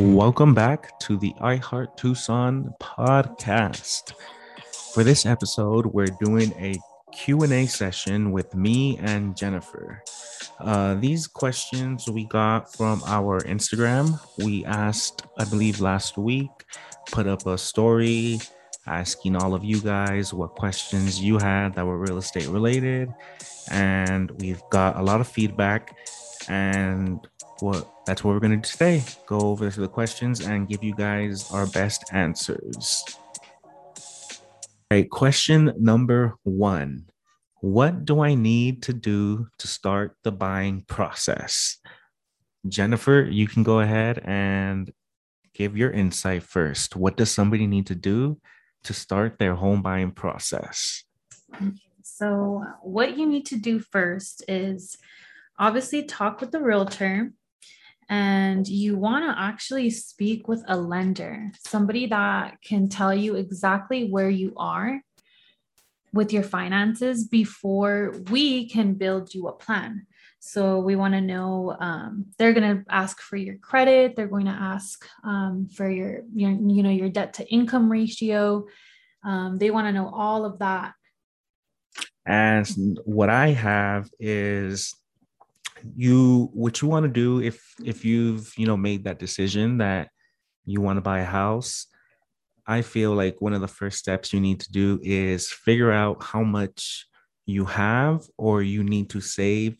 Welcome back to the I Heart Tucson podcast. For this episode, we're doing a Q&A session with me and Jennifer. Uh, these questions we got from our Instagram. We asked, I believe, last week, put up a story asking all of you guys what questions you had that were real estate related. And we've got a lot of feedback. And what that's what we're going to do today go over to the questions and give you guys our best answers. All right, question number one What do I need to do to start the buying process? Jennifer, you can go ahead and give your insight first. What does somebody need to do to start their home buying process? So, what you need to do first is obviously talk with the realtor and you want to actually speak with a lender, somebody that can tell you exactly where you are with your finances before we can build you a plan. So we want to know um, they're going to ask for your credit. They're going to ask um, for your, your, you know, your debt to income ratio. Um, they want to know all of that. And what I have is you what you want to do if if you've you know made that decision that you want to buy a house i feel like one of the first steps you need to do is figure out how much you have or you need to save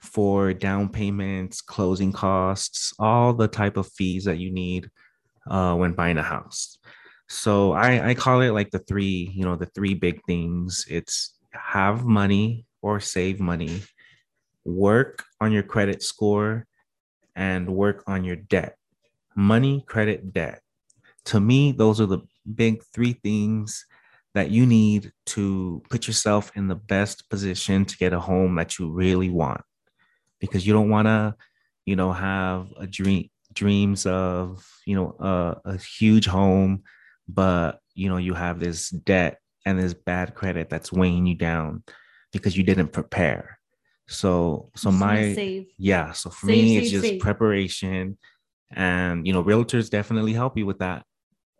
for down payments closing costs all the type of fees that you need uh, when buying a house. So I, I call it like the three you know the three big things. It's have money or save money work on your credit score and work on your debt. Money, credit, debt. To me, those are the big three things that you need to put yourself in the best position to get a home that you really want. Because you don't want to you know have a dream dreams of you know a, a huge home but you know you have this debt and this bad credit that's weighing you down because you didn't prepare so so my yeah, so for save, me save, it's just save. preparation and you know realtors definitely help you with that.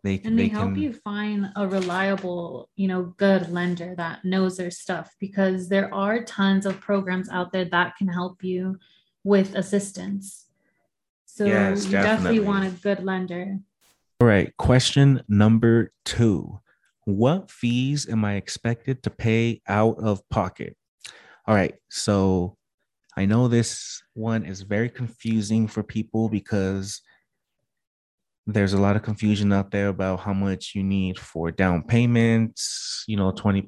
They and they, they help can, you find a reliable, you know, good lender that knows their stuff because there are tons of programs out there that can help you with assistance. So yes, you definitely. definitely want a good lender. All right, question number 2. What fees am I expected to pay out of pocket? All right. So I know this one is very confusing for people because there's a lot of confusion out there about how much you need for down payments, you know, 20%,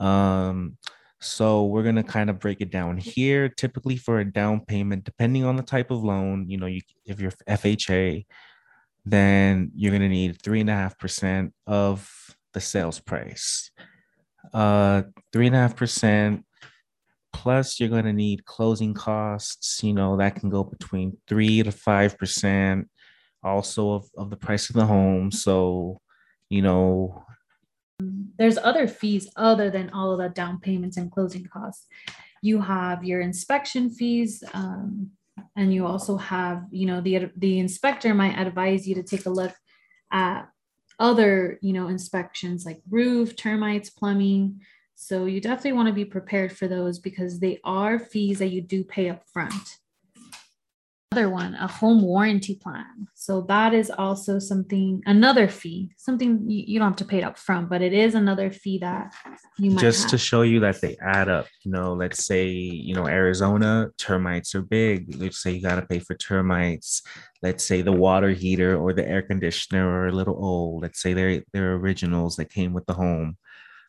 5%. Um, so we're going to kind of break it down here. Typically for a down payment, depending on the type of loan, you know, you, if you're FHA, then you're going to need three and a half percent of the sales price uh three and a half percent. Plus you're going to need closing costs. You know that can go between three to five percent also of, of the price of the home. So you know. There's other fees other than all of the down payments and closing costs. You have your inspection fees um, and you also have you know the the inspector might advise you to take a look at other, you know, inspections like roof, termites, plumbing. So you definitely want to be prepared for those because they are fees that you do pay up front another one, a home warranty plan. So that is also something, another fee, something you, you don't have to pay it up front, but it is another fee that you might just have. to show you that they add up. You know, let's say, you know, Arizona termites are big. Let's say you got to pay for termites. Let's say the water heater or the air conditioner are a little old. Let's say they're they're originals that came with the home.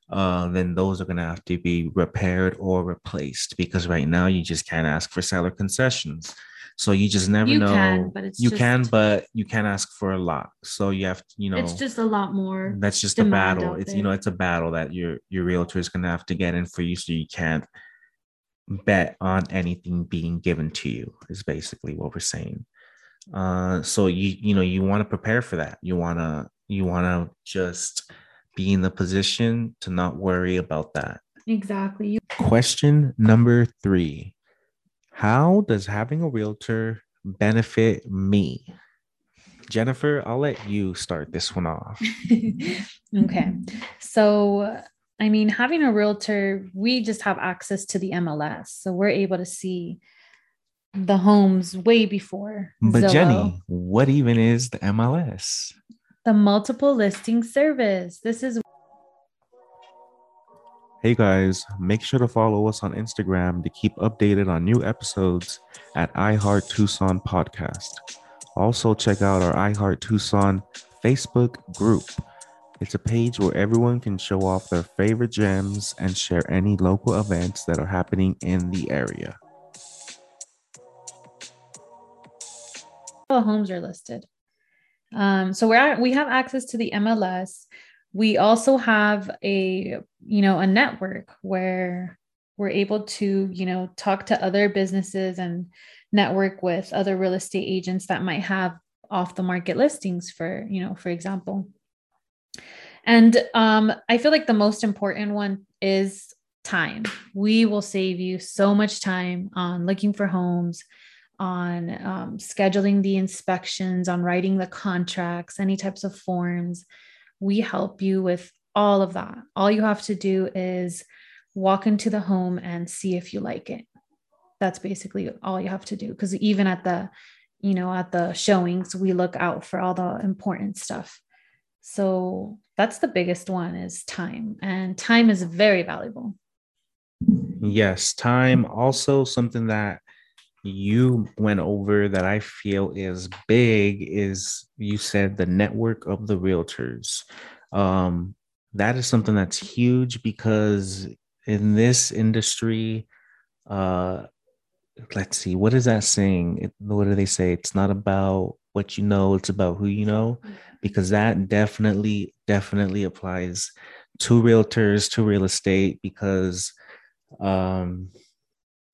Uh, then those are going to have to be repaired or replaced because right now you just can't ask for seller concessions so you just never know. you know. Can, but it's you just, can, but you can't ask for a lot. So you have to, you know, it's just a lot more. That's just a battle. It's there. you know, it's a battle that your your realtor is gonna have to get in for you, so you can't bet on anything being given to you. Is basically what we're saying. Uh, so you you know you want to prepare for that. You wanna you wanna just be in the position to not worry about that. Exactly. Question number three how does having a realtor benefit me? Jennifer, I'll let you start this one off. okay. So, I mean, having a realtor, we just have access to the MLS. So we're able to see the homes way before. But Zillow. Jenny, what even is the MLS? The multiple listing service. This is Hey guys, make sure to follow us on Instagram to keep updated on new episodes at iHeart Tucson Podcast. Also, check out our iHeart Tucson Facebook group. It's a page where everyone can show off their favorite gems and share any local events that are happening in the area. The homes are listed. Um, so we're at, we have access to the MLS we also have a you know a network where we're able to you know talk to other businesses and network with other real estate agents that might have off the market listings for you know for example. And um, i feel like the most important one is time. We will save you so much time on looking for homes on um, scheduling the inspections on writing the contracts any types of forms we help you with all of that. All you have to do is walk into the home and see if you like it. That's basically all you have to do. Because even at the, you know, at the showings, we look out for all the important stuff. So that's the biggest one is time. And time is very valuable. Yes, time also something that you went over that I feel is big is you said the network of the realtors. Um, that is something that's huge because in this industry, uh, let's see, what is that saying? What do they say? It's not about what you know, it's about who you know, mm-hmm. because that definitely, definitely applies to realtors, to real estate, because um,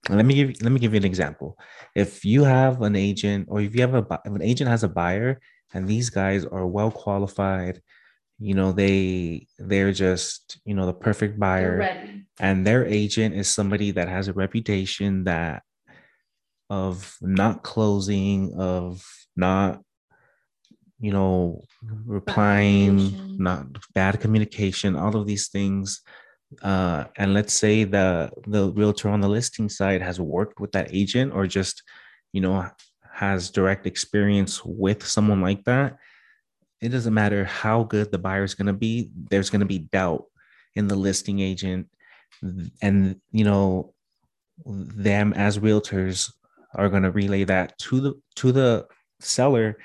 let me give let me give you an example. If you have an agent, or if you have a if an agent has a buyer, and these guys are well qualified, you know they they're just you know the perfect buyer, and their agent is somebody that has a reputation that of not closing, of not you know replying, not bad communication, all of these things uh, and let's say the the realtor on the listing side has worked with that agent or just you know has direct experience with someone like that it doesn't matter how good the buyer is going to be there's going to be doubt in the listing agent. And you know them as realtors are going to relay that to the to the seller.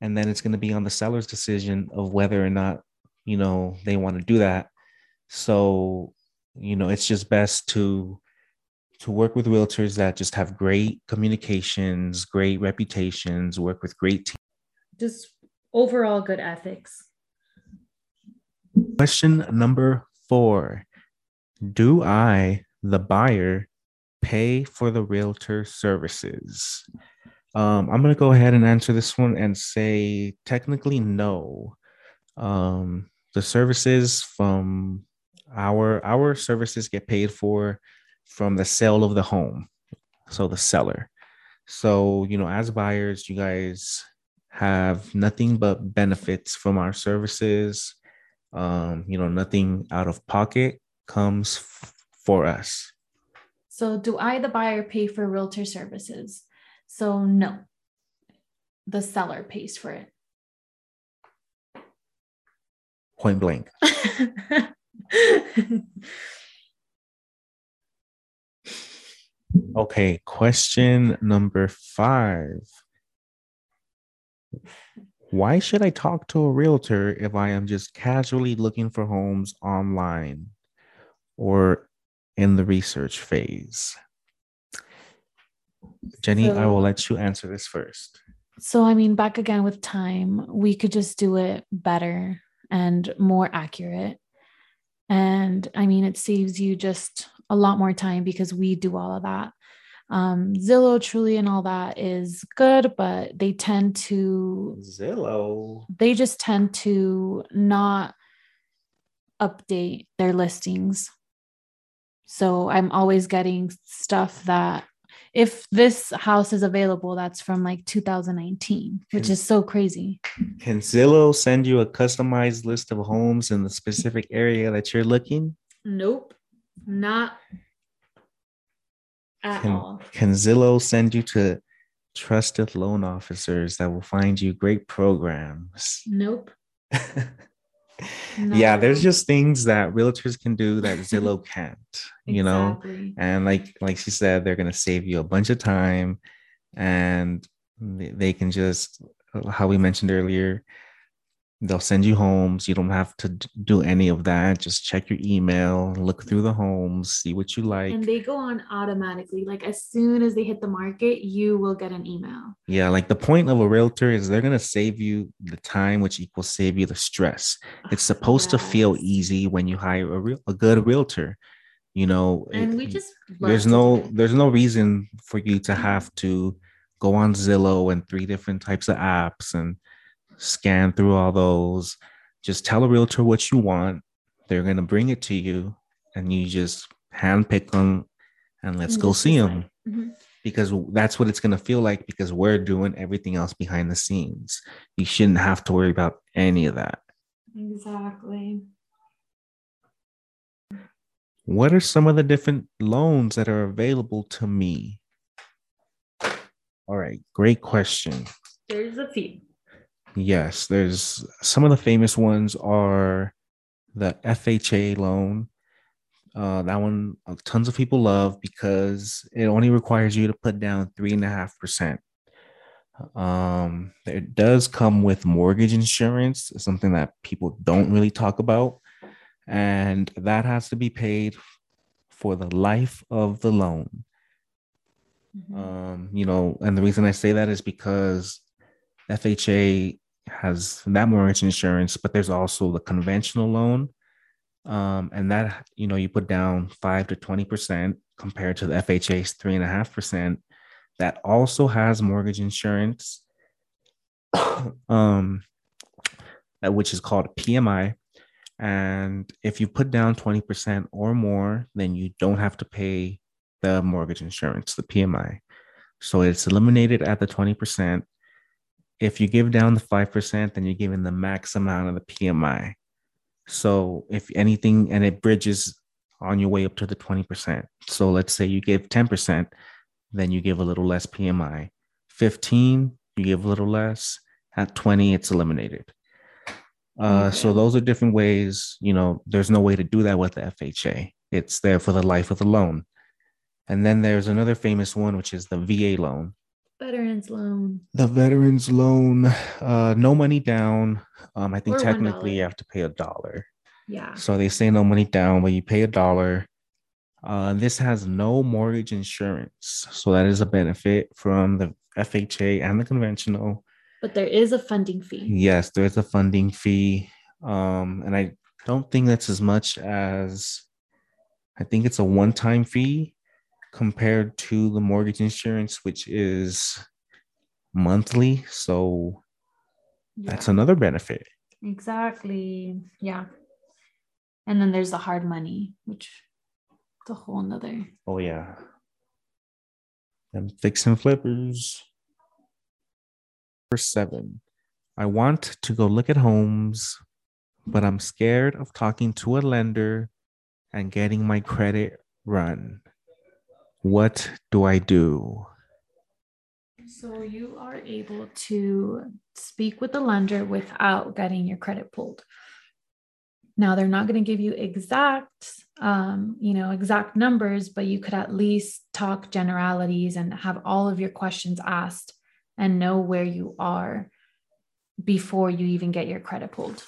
And then it's going to be on the seller's decision of whether or not you know they want to do that so, you know, it's just best to to work with realtors that just have great communications, great reputations, work with great teams. Just overall good ethics. Question number four Do I, the buyer, pay for the realtor services? Um, I'm going to go ahead and answer this one and say technically no. Um, the services from our our services get paid for from the sale of the home so the seller. So you know as buyers you guys have nothing but benefits from our services. Um you know nothing out of pocket comes f- for us. So do i the buyer pay for realtor services? So no. The seller pays for it. Point blank okay, question number five. Why should I talk to a realtor if I am just casually looking for homes online or in the research phase? Jenny, so, I will let you answer this first. So, I mean, back again with time, we could just do it better and more accurate. And I mean, it saves you just a lot more time because we do all of that. Um, Zillow, Trulia, and all that is good, but they tend to Zillow. They just tend to not update their listings. So I'm always getting stuff that if this house is available, that's from like 2019, which Can- is so crazy. Can Zillow send you a customized list of homes in the specific area that you're looking? Nope, not at Can, all. can Zillow send you to trusted loan officers that will find you great programs? Nope. Yeah, there's just things that realtors can do that Zillow can't, you know? And like like she said, they're gonna save you a bunch of time and they they can just how we mentioned earlier, they'll send you homes. You don't have to do any of that. Just check your email, look through the homes, see what you like. and they go on automatically. Like as soon as they hit the market, you will get an email. Yeah, like the point of a realtor is they're gonna save you the time, which equals save you the stress. It's supposed to feel easy when you hire a real a good realtor. You know, And we just there's no it. there's no reason for you to mm-hmm. have to go on Zillow and three different types of apps and scan through all those. Just tell a realtor what you want. They're gonna bring it to you, and you just handpick them, and let's go see them Mhm. because that's what it's gonna feel like because we're doing everything else behind the scenes. You shouldn't have to worry about any of that. Exactly. What are some of the different loans that are available to me? All right, great question. There's a few. Yes, there's some of the famous ones are the FHA loan. Uh, that one uh, tons of people love because it only requires you to put down three and a half percent. Um, it does come with mortgage insurance, something that people don't really talk about, and that has to be paid for the life of the loan. Mhm. Um, you know, and the reason I say that is because FHA has that mortgage insurance, but there's also the conventional loan. Um, and that, you know, you put down five to 20% compared to the FHA's three and a half percent. That also has mortgage insurance, um, which is called PMI. And if you put down 20% or more, then you don't have to pay the mortgage insurance, the PMI. So it's eliminated at the 20%. If you give down the 5%, then you're giving the max amount of the PMI. So if anything, and it bridges on your way up to the 20%. So let's say you give 10%, then you give a little less PMI. 15, you give a little less. At 20, it's eliminated. Uh, so those are different ways, you know, there's no way to do that with the FHA. It's there for the life of the loan. And then there's another famous one, which is the VA loan. Veterans loan. The veterans loan, uh, no money down. Um, I think Or $1. technically you have to pay a dollar. Yeah. So they say no money down, but you pay a dollar. Uh, this has no mortgage insurance. So that is a benefit from the FHA and the conventional. But there is a funding fee. Yes, there's a funding fee. Um, and I don't think that's as much as I think it's a one time fee compared to the mortgage insurance, which is monthly. So that's another benefit. exactly. Yeah. And then there's the hard money, which a whole nother. Oh, yeah. Them fixing flippers. Number seven. I want to go look at homes, but I'm scared of talking to a lender and getting my credit run. What do I do? So you are able to speak with the lender without getting your credit pulled. Now they're not going to give you exact, um, you know, exact numbers, but you could at least talk generalities and have all of your questions asked and know where you are before you even get your credit pulled.